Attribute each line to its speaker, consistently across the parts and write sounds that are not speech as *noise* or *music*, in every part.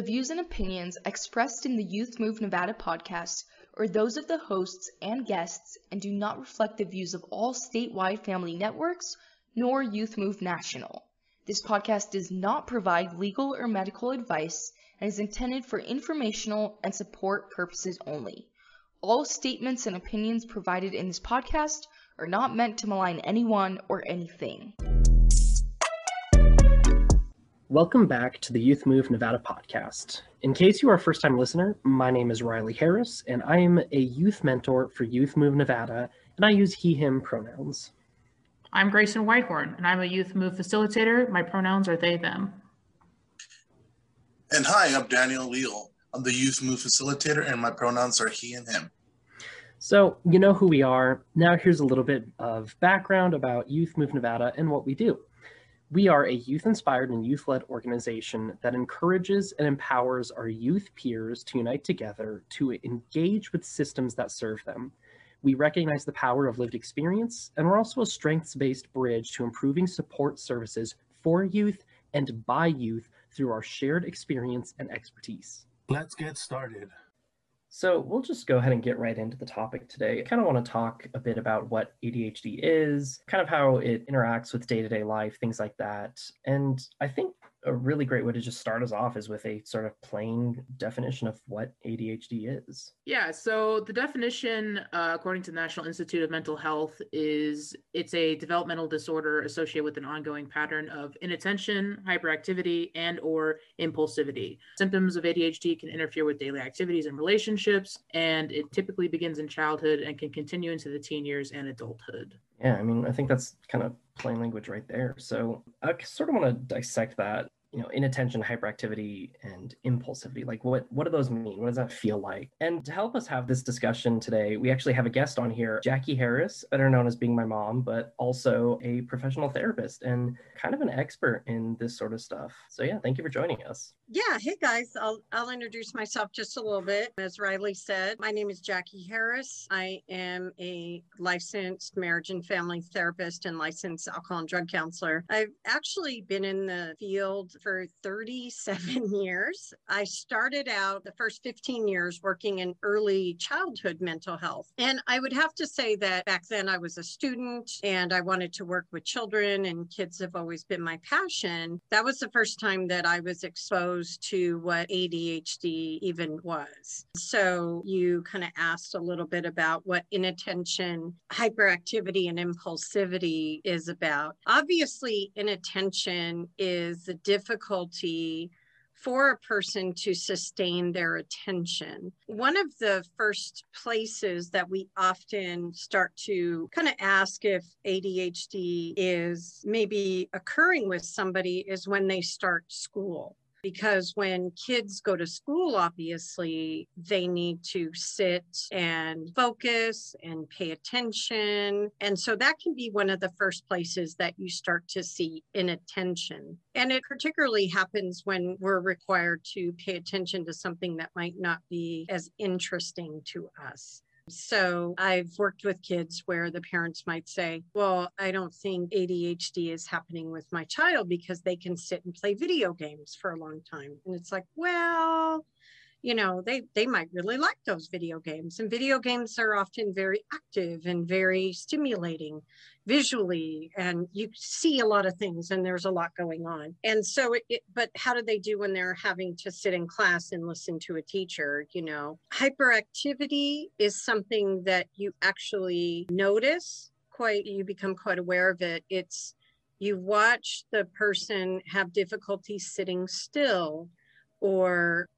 Speaker 1: The views and opinions expressed in the Youth Move Nevada podcast are those of the hosts and guests and do not reflect the views of all statewide family networks nor Youth Move National. This podcast does not provide legal or medical advice and is intended for informational and support purposes only. All statements and opinions provided in this podcast are not meant to malign anyone or anything.
Speaker 2: Welcome back to the Youth Move Nevada podcast. In case you are a first time listener, my name is Riley Harris, and I am a youth mentor for Youth Move Nevada, and I use he, him pronouns.
Speaker 3: I'm Grayson Whitehorn, and I'm a Youth Move facilitator. My pronouns are they, them.
Speaker 4: And hi, I'm Daniel Leal. I'm the Youth Move facilitator, and my pronouns are he and him.
Speaker 2: So, you know who we are. Now, here's a little bit of background about Youth Move Nevada and what we do. We are a youth inspired and youth led organization that encourages and empowers our youth peers to unite together to engage with systems that serve them. We recognize the power of lived experience, and we're also a strengths based bridge to improving support services for youth and by youth through our shared experience and expertise.
Speaker 4: Let's get started.
Speaker 2: So we'll just go ahead and get right into the topic today. I kind of want to talk a bit about what ADHD is, kind of how it interacts with day to day life, things like that. And I think a really great way to just start us off is with a sort of plain definition of what ADHD is.
Speaker 3: Yeah, so the definition, uh, according to the National Institute of Mental Health, is it's a developmental disorder associated with an ongoing pattern of inattention, hyperactivity, and or impulsivity. Symptoms of ADHD can interfere with daily activities and relationships, and it typically begins in childhood and can continue into the teen years and adulthood.
Speaker 2: Yeah, I mean, I think that's kind of plain language right there. So I sort of want to dissect that you know inattention hyperactivity and impulsivity. Like what what do those mean? What does that feel like? And to help us have this discussion today we actually have a guest on here jackie harris better known as being my mom but also a professional therapist and kind of an expert in this sort of stuff. So yeah thank you for joining us
Speaker 5: yeah hey guys i'll i'll introduce myself just a little bit as riley said my name is jackie harris i am a licensed marriage and family therapist and licensed alcohol and drug counselor i've actually been in the field for 37 *laughs* years. I started out the first 15 years working in early childhood mental health. And I would have to say that back then I was a student and I wanted to work with children, and kids have always been my passion. That was the first time that I was exposed to what ADHD even was. So you kind of asked a little bit about what inattention, hyperactivity, and impulsivity is about. Obviously, inattention is the difficulty for a person to sustain their attention. One of the first places that we often start to kind of ask if ADHD is maybe occurring with somebody is when they start school because when kids go to school, obviously, they need to sit and focus and pay attention. And so that can be one of the first places that you start to see inattention. And it particularly happens when we're required to pay attention to something that might not be as interesting to us. So I've worked with kids where the parents might say, Well, I don't think ADHD is happening with my child because they can sit and play video games for a long time. And it's like, Well, you know they they might really like those video games and video games are often very active and very stimulating visually and you see a lot of things and there's a lot going on. And so it, it, but how do they do when they're having to sit in class and listen to a teacher you know? Hyperactivity is something that you actually notice quite you become quite aware of it. It's you watch the person have difficulty sitting still or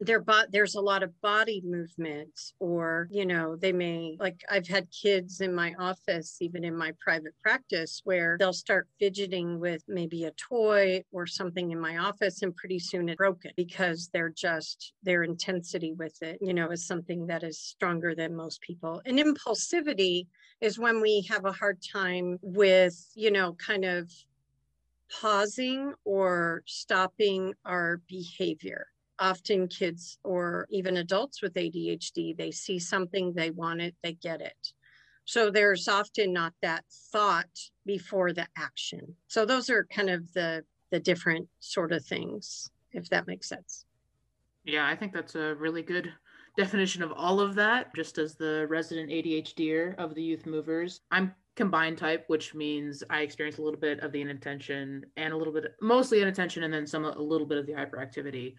Speaker 5: their but there's a lot of body movement or you know they may like i've had kids in my office even in my private practice where they'll start fidgeting with maybe a toy or something in my office and pretty soon it's broken because they're just their intensity with it you know is something that is stronger than most people. And impulsivity is when we have a hard time with you know kind of pausing or stopping our behavior often kids or even adults with ADHD, they see something, they want it, they get it. So there's often not that thought before the action. So those are kind of the the different sort of things, if that makes sense.
Speaker 3: Yeah, I think that's a really good definition of all of that. Just as the resident ADHDer of the youth movers, I'm combined type, which means I experience a little bit of the inattention and a little bit, mostly inattention, and then some a little bit of the hyperactivity.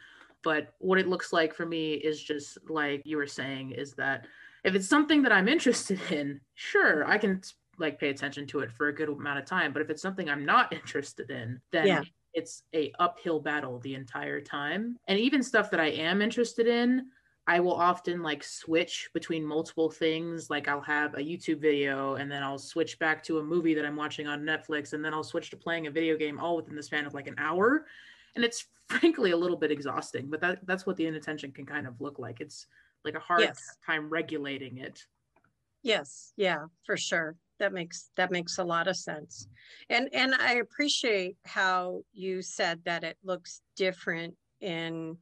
Speaker 3: But what it looks like for me is just like you were saying, is that if it's something that I'm *laughs* interested in, sure, I can like pay attention to it for a good amount of time. But if it's something I'm not *laughs* interested in, then yeah. it's a uphill battle the entire time. And even stuff that I am interested in, I will often like switch between multiple things. Like I'll have a YouTube video and then I'll switch back to a movie that I'm watching on Netflix and then I'll switch to playing a video game all within the span of like an hour. And it's *laughs* frankly a little bit exhausting, but that, that's what the inattention can kind of look like. It's like a hard yes. time regulating it.
Speaker 5: Yes, yeah, for sure. That makes that makes a lot of sense. And and I appreciate how you said that it looks different in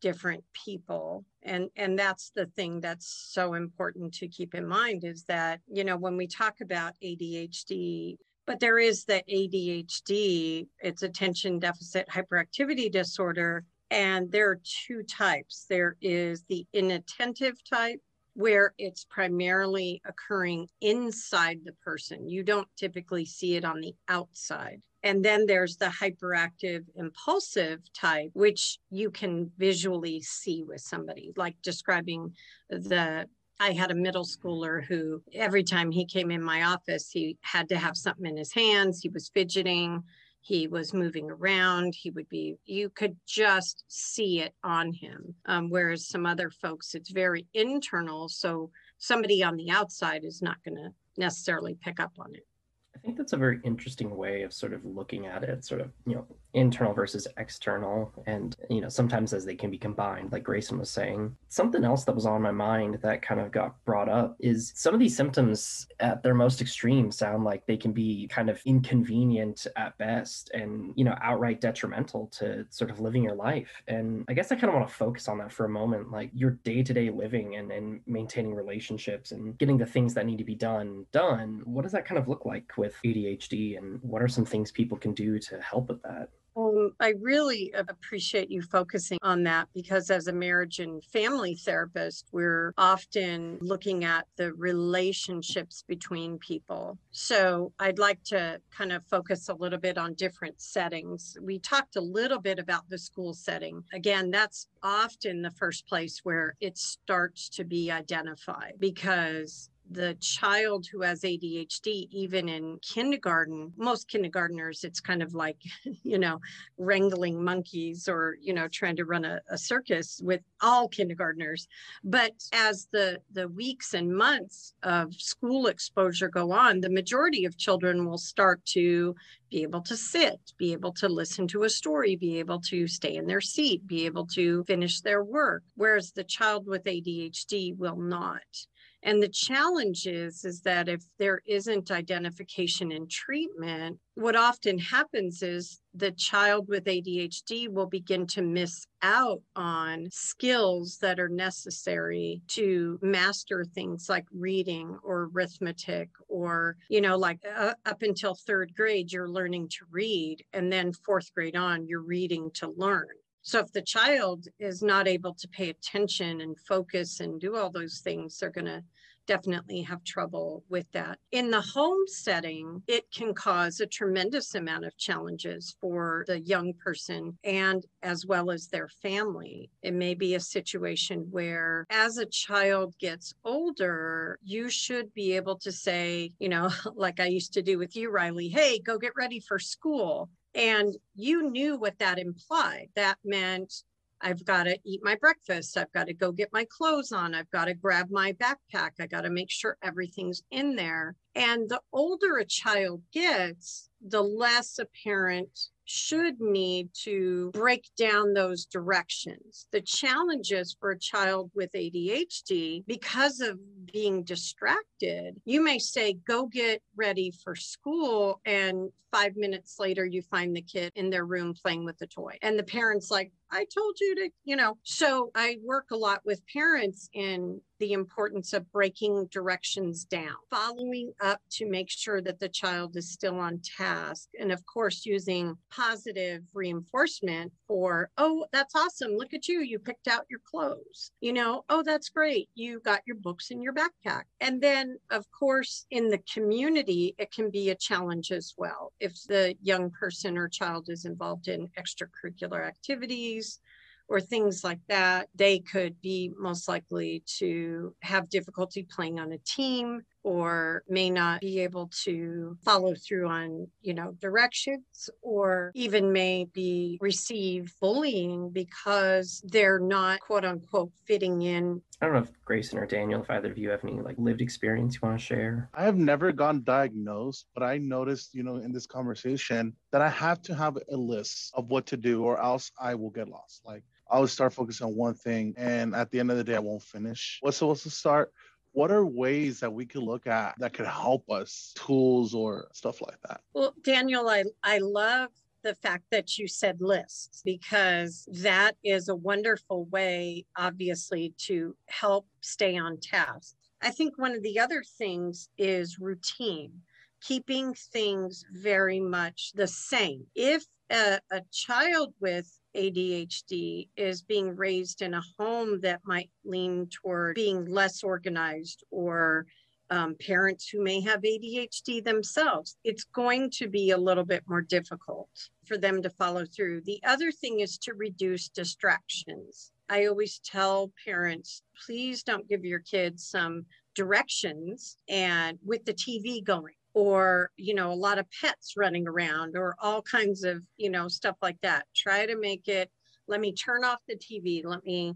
Speaker 5: different people and and that's the thing that's so important to keep in mind is that you know when we talk about ADHD but there is the ADHD it's attention deficit hyperactivity disorder and there are two types. There is the inattentive type where it's primarily occurring inside the person. You don't typically see it on the outside. And then there's the hyperactive impulsive type, which you can visually see with somebody, like describing the I had a middle schooler who every time he came in my office, he had to have something in his hands. He was fidgeting, he was moving around. He would be, you could just see it on him. Um, whereas some other folks, it's very internal. So somebody on the outside is not going to necessarily pick up on it.
Speaker 2: I think that's a very interesting way of sort of looking at it, sort of, you know, internal versus external. And, you know, sometimes as they can be combined, like Grayson was saying. Something else that was on my mind that kind of got brought up is some of these symptoms at their most extreme sound like they can be kind of inconvenient at best and, you know, outright detrimental to sort of living your life. And I guess I kind of want to focus on that for a moment, like your day to day living and, and maintaining relationships and getting the things that need to be done done. What does that kind of look like with ADHD and what are some things people can do to help with that?
Speaker 5: Um, I really appreciate you focusing on that because, as a marriage and family therapist, we're often looking at the relationships between people. So, I'd like to kind of focus a little bit on different settings. We talked a little bit about the school setting. Again, that's often the first place where it starts to be identified because the child who has ADHD, even in kindergarten, most kindergarteners, it's kind of like, *laughs* you know, wrangling monkeys or, you know, trying to run a, a circus with all kindergarteners. But as the, the weeks and months of school exposure go on, the majority of children will start to be able to sit, be able to listen to a story, be able to stay in their seat, be able to finish their work, whereas the child with ADHD will not. And the challenge is, is that if there isn't identification and treatment, what often happens is the child with ADHD will begin to miss out on skills that are necessary to master things like reading or arithmetic, or, you know, like uh, up until third grade, you're learning to read. And then fourth grade on, you're reading to learn. So if the child is not able to pay attention and focus and do all those things, they're going to definitely have trouble with that. In the home setting, it can cause a tremendous amount of challenges for the young person and as well as their family. It may be a situation where, as a child gets older, you should be able to say, you know, *laughs* like I used to do with you, Riley, hey, go get ready for school. And you knew what that implied. That meant I've got to eat my breakfast. I've got to go get my clothes on. I've got to grab my backpack. I got to make sure everything's in there. And the older a child gets, the less a parent should need to break down those directions. The challenges for a child with ADHD, because of being distracted, you may say, go get ready for school. And five minutes later, you find the kid in their room playing with a toy. And the parent's like, I told you to, you know. So I work a lot with parents in the importance of breaking directions down, following up to make sure that the child is still on task. And of course, using positive reinforcement for, oh, that's awesome. Look at you. You picked out your clothes. You know, oh, that's great. You got your books in your backpack. And then, of course, in the community, it can be a challenge as well. If the young person or child is involved in extracurricular activities, or things like that, they could be most likely to have difficulty playing on a team or may not be able to follow through on, you know, directions or even may be receive bullying because they're not quote unquote fitting in.
Speaker 2: I don't know if Grayson or Daniel, if either of you have any like lived experience you want to share.
Speaker 6: I have never gone diagnosed, but I noticed, you know, in this conversation that I have to have a list of what to do or else I will get lost. Like I will start focusing on one thing, and at the end of the day, I won't finish. What's supposed to start? What are ways that we could look at that could help us, tools or stuff like that?
Speaker 5: Well, Daniel, I I love the fact that you said lists because that is a wonderful way, obviously, to help stay on task. I think one of the other things is routine, keeping things very much the same. If a, a child with ADHD is being raised in a home that might lean toward being less organized or um, parents who may have ADHD themselves, it's going to be a little bit more difficult for them to follow through. The other thing is to reduce distractions. I always tell parents, please don't give your kids some directions and with the TV going or you know a lot of pets running around or all kinds of you know stuff like that. Try to make it let me turn off the tv let me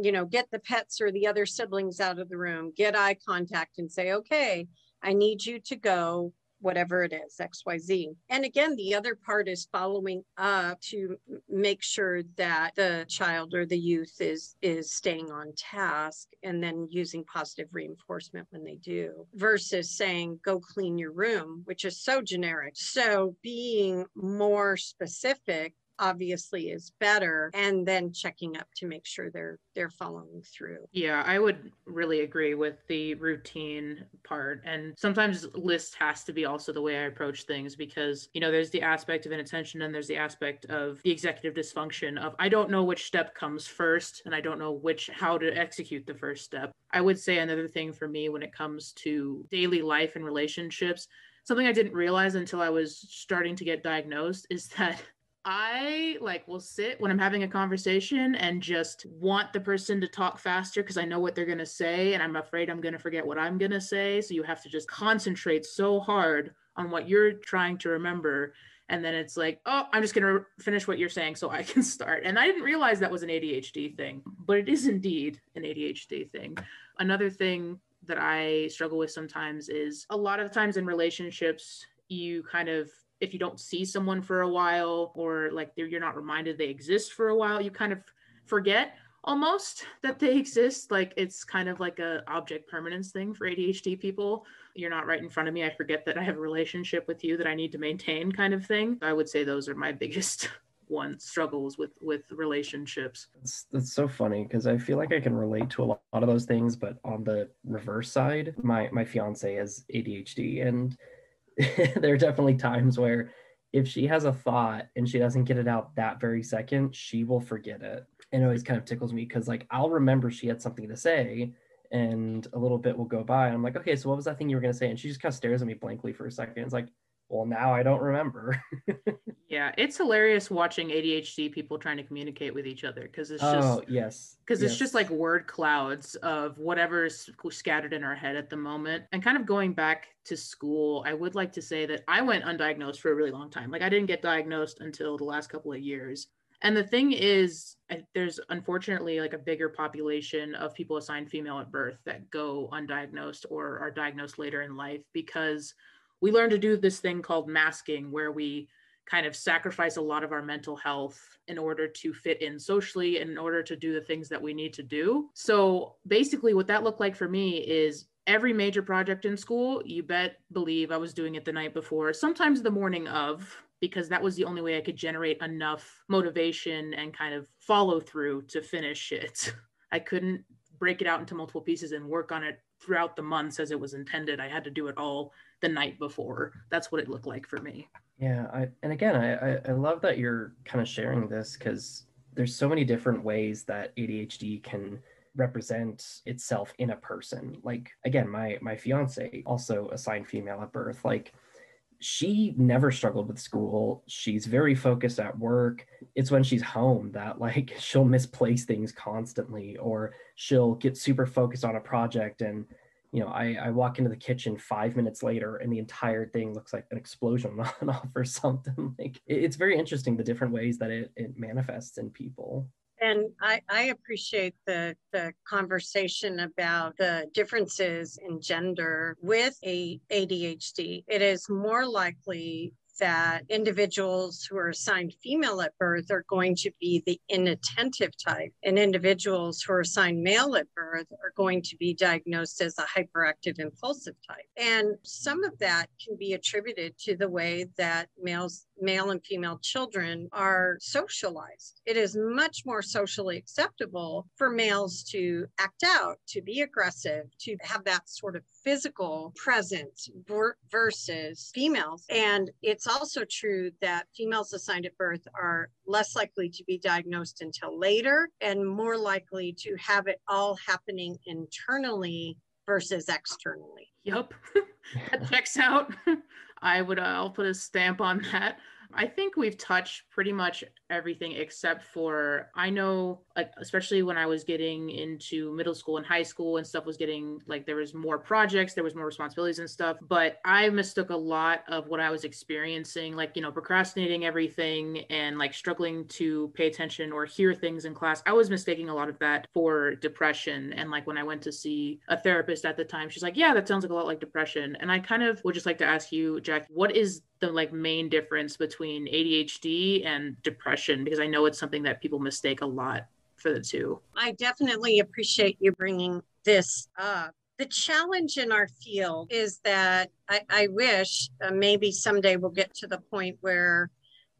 Speaker 5: you know get the pets or the other siblings out of the room. Get eye contact and say okay i need you to go whatever it is, XYZ. And again, the other part is following up to make sure that the child or the youth is is staying on task and then using positive reinforcement when they do versus saying go clean your room, which is so generic. So being more specific obviously is better and then checking up to make sure they're they're following through.
Speaker 3: Yeah i would really agree with the routine part and sometimes list has to be also the way i approach things because you know there's the aspect of inattention and there's the aspect of the executive dysfunction of i don't know which step comes first and i don't know which how to execute the first step. I would say another thing for me when it comes to daily life and relationships something i didn't realize until i was starting to get diagnosed is that *laughs* I like will sit when I'm having a conversation and just want the person to talk faster because I know what they're going to say and I'm afraid I'm going to forget what I'm going to say. So you have to just concentrate so hard on what you're trying to remember. And then it's like, oh, I'm just going to finish what you're saying so I can *laughs* start. And I didn't realize that was an ADHD thing, but it is indeed an ADHD thing. Another thing that I struggle with sometimes is a lot of times in relationships, you kind of if you don't see someone for a while or like you're not reminded they exist for a while you kind of forget almost *laughs* that they exist. Like it's kind of like a object permanence thing for adhd people. You're not right in front of me. I forget that i have a relationship with you that i need to maintain kind of thing. I would say those are my *laughs* biggest one struggles with with relationships.
Speaker 2: That's, that's so funny because i feel like i can relate to a lot of those things but on the reverse side my my fiance has adhd and *laughs* there are definitely times where if she has a thought and she doesn't get it out that very second, she will forget it. And it always kind of tickles me because like I'll remember she had something to say and a little bit will go by. And I'm like, okay, so what was that thing you were gonna say? And she just kind of stares at me blankly for a second. It's like, well, now I don't remember. *laughs*
Speaker 3: yeah, it's hilarious watching ADHD people trying to communicate with each other because it's just
Speaker 2: oh yes,
Speaker 3: because
Speaker 2: yes.
Speaker 3: it's just like word clouds of whatever's scattered in our head at the moment. And kind of going back to school, I would like to say that I went undiagnosed for a really long time. Like I didn't get diagnosed until the last couple of years. And the thing is, there's unfortunately like a bigger population of people assigned female at birth that go undiagnosed or are diagnosed later in life because we learn to do this thing called masking where we kind of sacrifice a lot of our mental health in order to fit in socially in order to do the things that we need to do so basically what that looked like for me is every major project in school, you bet believe I was doing it the night before, sometimes the morning of, because that was the only way I could generate enough motivation and kind of follow through to finish it. *laughs* I couldn't break it out into multiple pieces and work on it throughout the months as it was intended. I had to do it all the night before. That's what it looked like for me.
Speaker 2: Yeah, I, and again, I, I love that you're kind of sharing this because there's so many different ways that ADHD can represent itself in a person. Like again, my my fiance also assigned female at birth. Like she never struggled with school. She's very focused at work. It's when she's home that like *laughs* she'll misplace things constantly or she'll get super focused on a project and you know, I, I walk into the kitchen five minutes later and the entire thing looks like an explosion *laughs* went off or something. *laughs* Like it, it's very interesting the different ways that it, it manifests in people.
Speaker 5: And I, I appreciate the, the conversation about the differences in gender with a ADHD. It is more likely that individuals who are assigned female at birth are going to be the inattentive type, and individuals who are assigned male at birth are going to be diagnosed as a hyperactive impulsive type. And some of that can be attributed to the way that males male and female children are socialized. It is much more socially acceptable for males to act out, to be aggressive, to have that sort of physical presence versus females. And it's also true that females assigned at birth are less likely to be diagnosed until later and more likely to have it all happening internally versus externally.
Speaker 3: Yep, *laughs* that checks out. *laughs* I would, uh, I'll put a stamp on that. I think we've touched pretty much everything except for I know like especially when I was getting into middle school and high school and stuff was getting like there was more projects, there was more responsibilities and stuff, but I mistook a lot of what I was experiencing like you know procrastinating everything and like struggling to pay attention or hear things in class. I was mistaking a lot of that for depression and like when I went to see a therapist at the time, she's like, "Yeah, that sounds like a lot like depression." And I kind of would just like to ask you, Jack, what is the like main difference between ADHD and depression because I know it's something that people mistake a lot for the two.
Speaker 5: I definitely appreciate you bringing this up. The challenge in our field is that I, I wish uh, maybe someday we'll get to the point where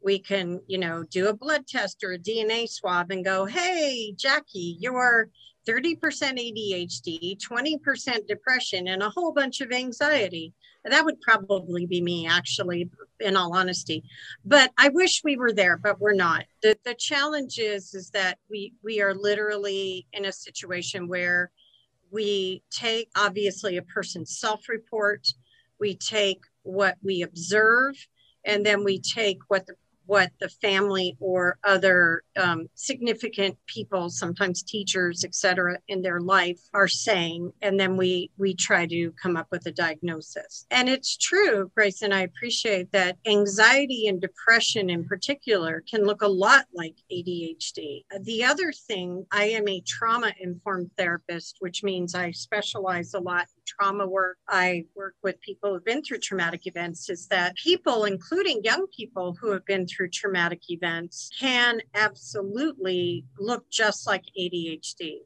Speaker 5: we can, you know, do a blood test or a DNA swab and go, hey, Jackie, you're 30% ADHD, 20% depression, and a whole bunch of anxiety. That would probably be me, actually, in all honesty. But I wish we were there, but we're not. The, the challenge is, is that we, we are literally in a situation where we take, obviously, a person's self report, we take what we observe, and then we take what the what the family or other um, significant people sometimes teachers etc in their life are saying and then we we try to come up with a diagnosis. And it's true Grayson i appreciate that anxiety and depression in particular can look a lot like adhd the other thing i am a trauma informed therapist which means i specialize a lot trauma work, I work with people who've been through traumatic events, is that people, including young people who have been through traumatic events, can absolutely look just like ADHD.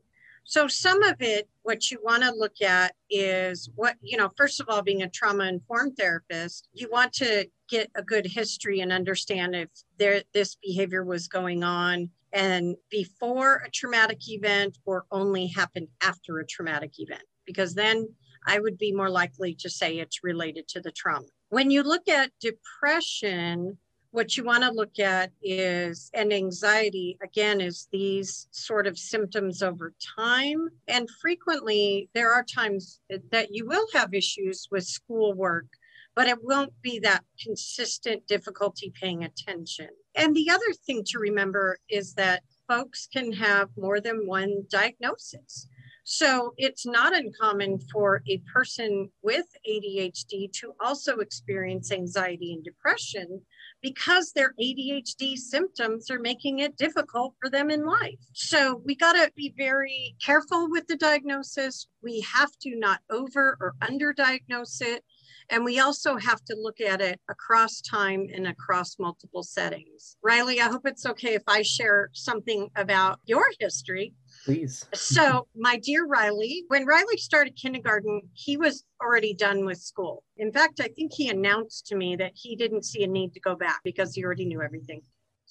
Speaker 5: So, some of it, what you want to look at is what, you know, first of all, being a trauma informed therapist, you want to get a good history and understand if there, this behavior was going on and before a traumatic event or only happened after a traumatic event, because then I would be more likely to say it's related to the trauma. When you look at depression, what you want to look at is and anxiety again is these sort of symptoms over time. And frequently there are times that you will have issues with schoolwork but it won't be that consistent difficulty paying attention. And the other thing to remember is that folks can have more than one diagnosis so it's not uncommon for a person with ADHD to also experience anxiety and depression because their ADHD symptoms are making it difficult for them in life. So we got to be very careful with the diagnosis. We have to not over or under diagnose it. And we also have to look at it across time and across multiple settings. Riley, I hope it's okay if I share something about your history.
Speaker 2: Please.
Speaker 5: So, my dear Riley, when Riley started kindergarten, he was already done with school. In fact, I think he announced to me that he didn't see a need to go back because he already knew everything.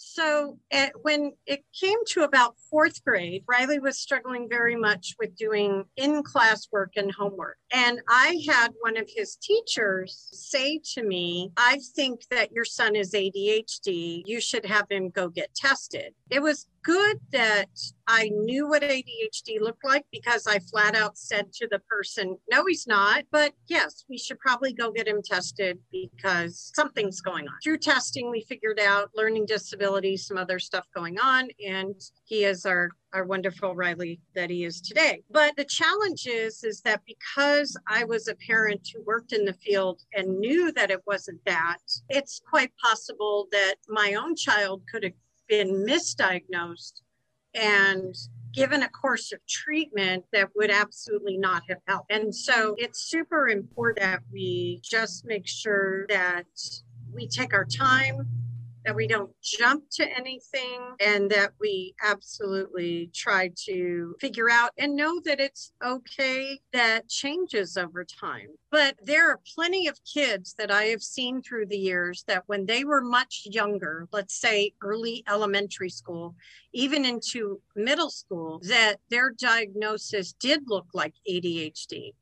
Speaker 5: So when it came to about fourth grade, Riley was struggling very much with doing in class work and homework. And I had one of his teachers say to me, I think that your son is ADHD. You should have him go get tested. It was good that I knew what ADHD looked like because I flat out said to the person, no, he's not. But yes, we should probably go get him tested because something's going on. Through testing, we figured out learning disability, some other stuff going on, and he is our our wonderful Riley that he is today. But the challenge is, is that because I was a parent who worked in the field and knew that it wasn't that, it's quite possible that my own child could have been misdiagnosed and given a course of treatment that would absolutely not have helped. And so it's super important that we just make sure that we take our time that we don't jump to anything and that we absolutely try to figure out and know that it's okay that changes over time. But there are plenty of kids that I have seen through the years that when they were much younger, let's say early elementary school, even into middle school, that their diagnosis did look like ADHD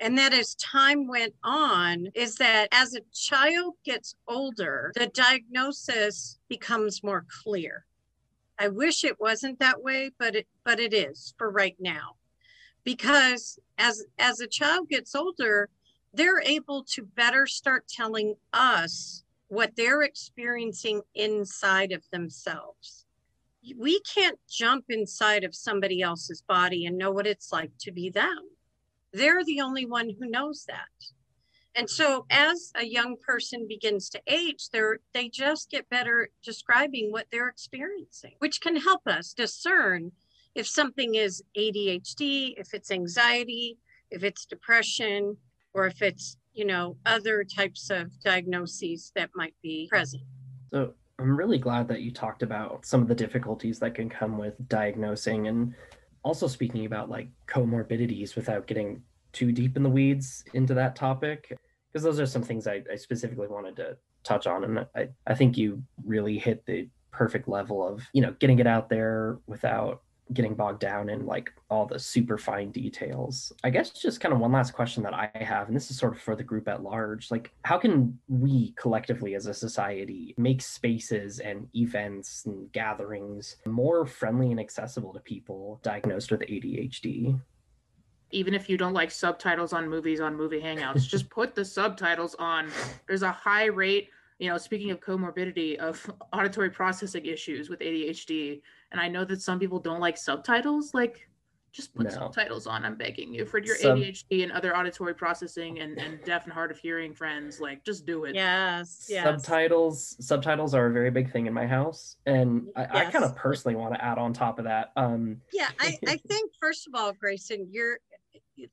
Speaker 5: and that as time went on is that as a child gets older the diagnosis becomes more clear. I wish it wasn't that way but it but it is for right now. Because as as a child gets older they're able to better start telling us what they're experiencing inside of themselves. We can't jump inside of somebody else's body and know what it's like to be them they're the only one who knows that. And so as a young person begins to age, they're they just get better describing what they're experiencing, which can help us discern if something is ADHD, if it's anxiety, if it's depression, or if it's, you know, other types of diagnoses that might be present.
Speaker 2: So I'm really glad that you talked about some of the difficulties that can come with diagnosing and also speaking about like comorbidities without getting too deep in the weeds into that topic because those are some things I, I, specifically wanted to touch on and I, I think you really hit the perfect level of you know getting it out there without getting bogged down in like all the super fine details. I guess just kind of one last question that I have, and this is sort of for the group at large. Like, how can we collectively as a society make spaces and events and gatherings more friendly and accessible to people diagnosed with ADHD?
Speaker 3: Even if you don't like subtitles on movies on movie hangouts, just *laughs* put the subtitles on. There's a high rate you know, speaking of comorbidity of *laughs* auditory processing issues with ADHD, and I know that some people don't like subtitles, like just put no. subtitles on. I'm begging you for your Sub- ADHD and other auditory processing and, and deaf and hard of hearing friends. Like, just do it.
Speaker 5: Yes, yes.
Speaker 2: Subtitles. Subtitles are a very big thing in my house, and I, yes. I kind of personally want to add on top of that. Um,
Speaker 5: yeah, I, *laughs* I think first of all, Grayson, you're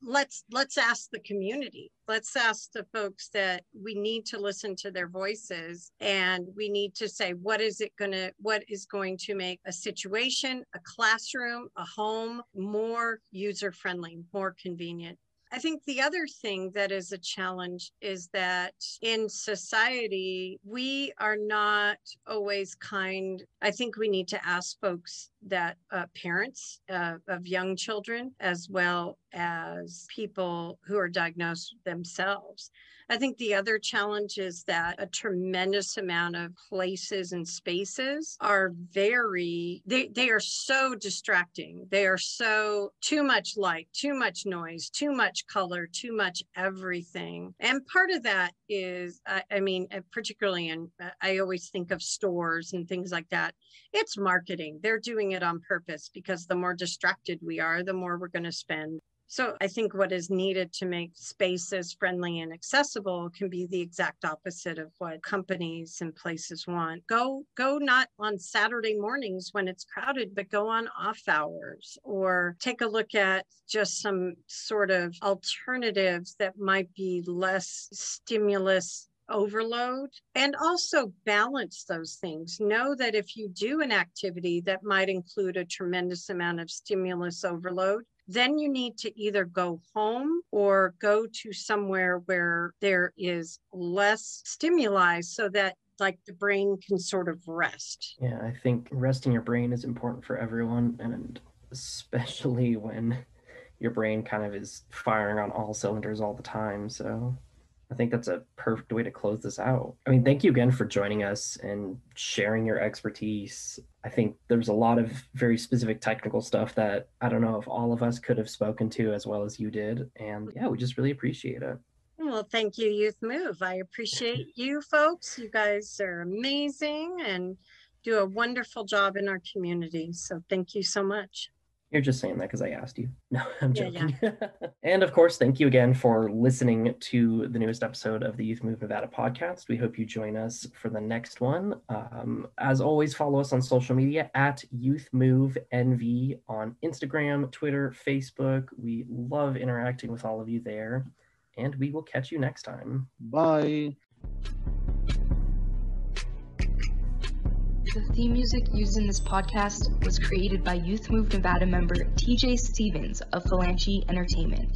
Speaker 5: let's let's ask the community let's ask the folks that we need to listen to their voices and we need to say what is it going to what is going to make a situation a classroom a home more user friendly more convenient I think the other thing that is a challenge is that in society, we are not always kind. I think we need to ask folks that uh, parents uh, of young children, as well as people who are diagnosed themselves, I think the other challenge is that a tremendous amount of places and spaces are very, they, they are so distracting. They are so too much light, too much noise, too much color, too much everything. And part of that is, I, I mean, uh, particularly in, uh, I always think of stores and things like that. It's marketing. They're doing it on purpose because the more distracted we are, the more we're going to spend So I think what is needed to make spaces friendly and accessible can be the exact opposite of what companies and places want. Go go not on Saturday mornings when it's crowded, but go on off hours or take a look at just some sort of alternatives that might be less stimulus overload and also balance those things. Know that if you do an activity that might include a tremendous amount of stimulus overload, then you need to either go home or go to somewhere where there is less stimuli so that like the brain can sort of rest.
Speaker 2: Yeah, I think resting your brain is important for everyone and especially when your brain kind of is firing on all cylinders all the time. So I think that's a perfect way to close this out. I mean, thank you again for joining us and sharing your expertise. I think there's a lot of very specific technical stuff that I don't know if all of us could have spoken to as well as you did. And yeah, we just really appreciate it.
Speaker 5: Well, thank you, Youth Move. I appreciate you folks. You guys are amazing and do a wonderful job in our community. So thank you so much.
Speaker 2: You're just saying that because I asked you. *laughs* No, I'm
Speaker 5: Yeah,
Speaker 2: joking. *laughs* and of course, thank you again for listening to the newest episode of the Youth Move Nevada podcast. We hope you join us for the next one. Um, as always, follow us on social media at Youth Move NV on Instagram, Twitter, Facebook. We love interacting with all of you there. And we will catch you next time.
Speaker 6: Bye.
Speaker 1: The theme music used in this podcast was created by Youth Move Nevada member TJ Stevens of Phalange Entertainment.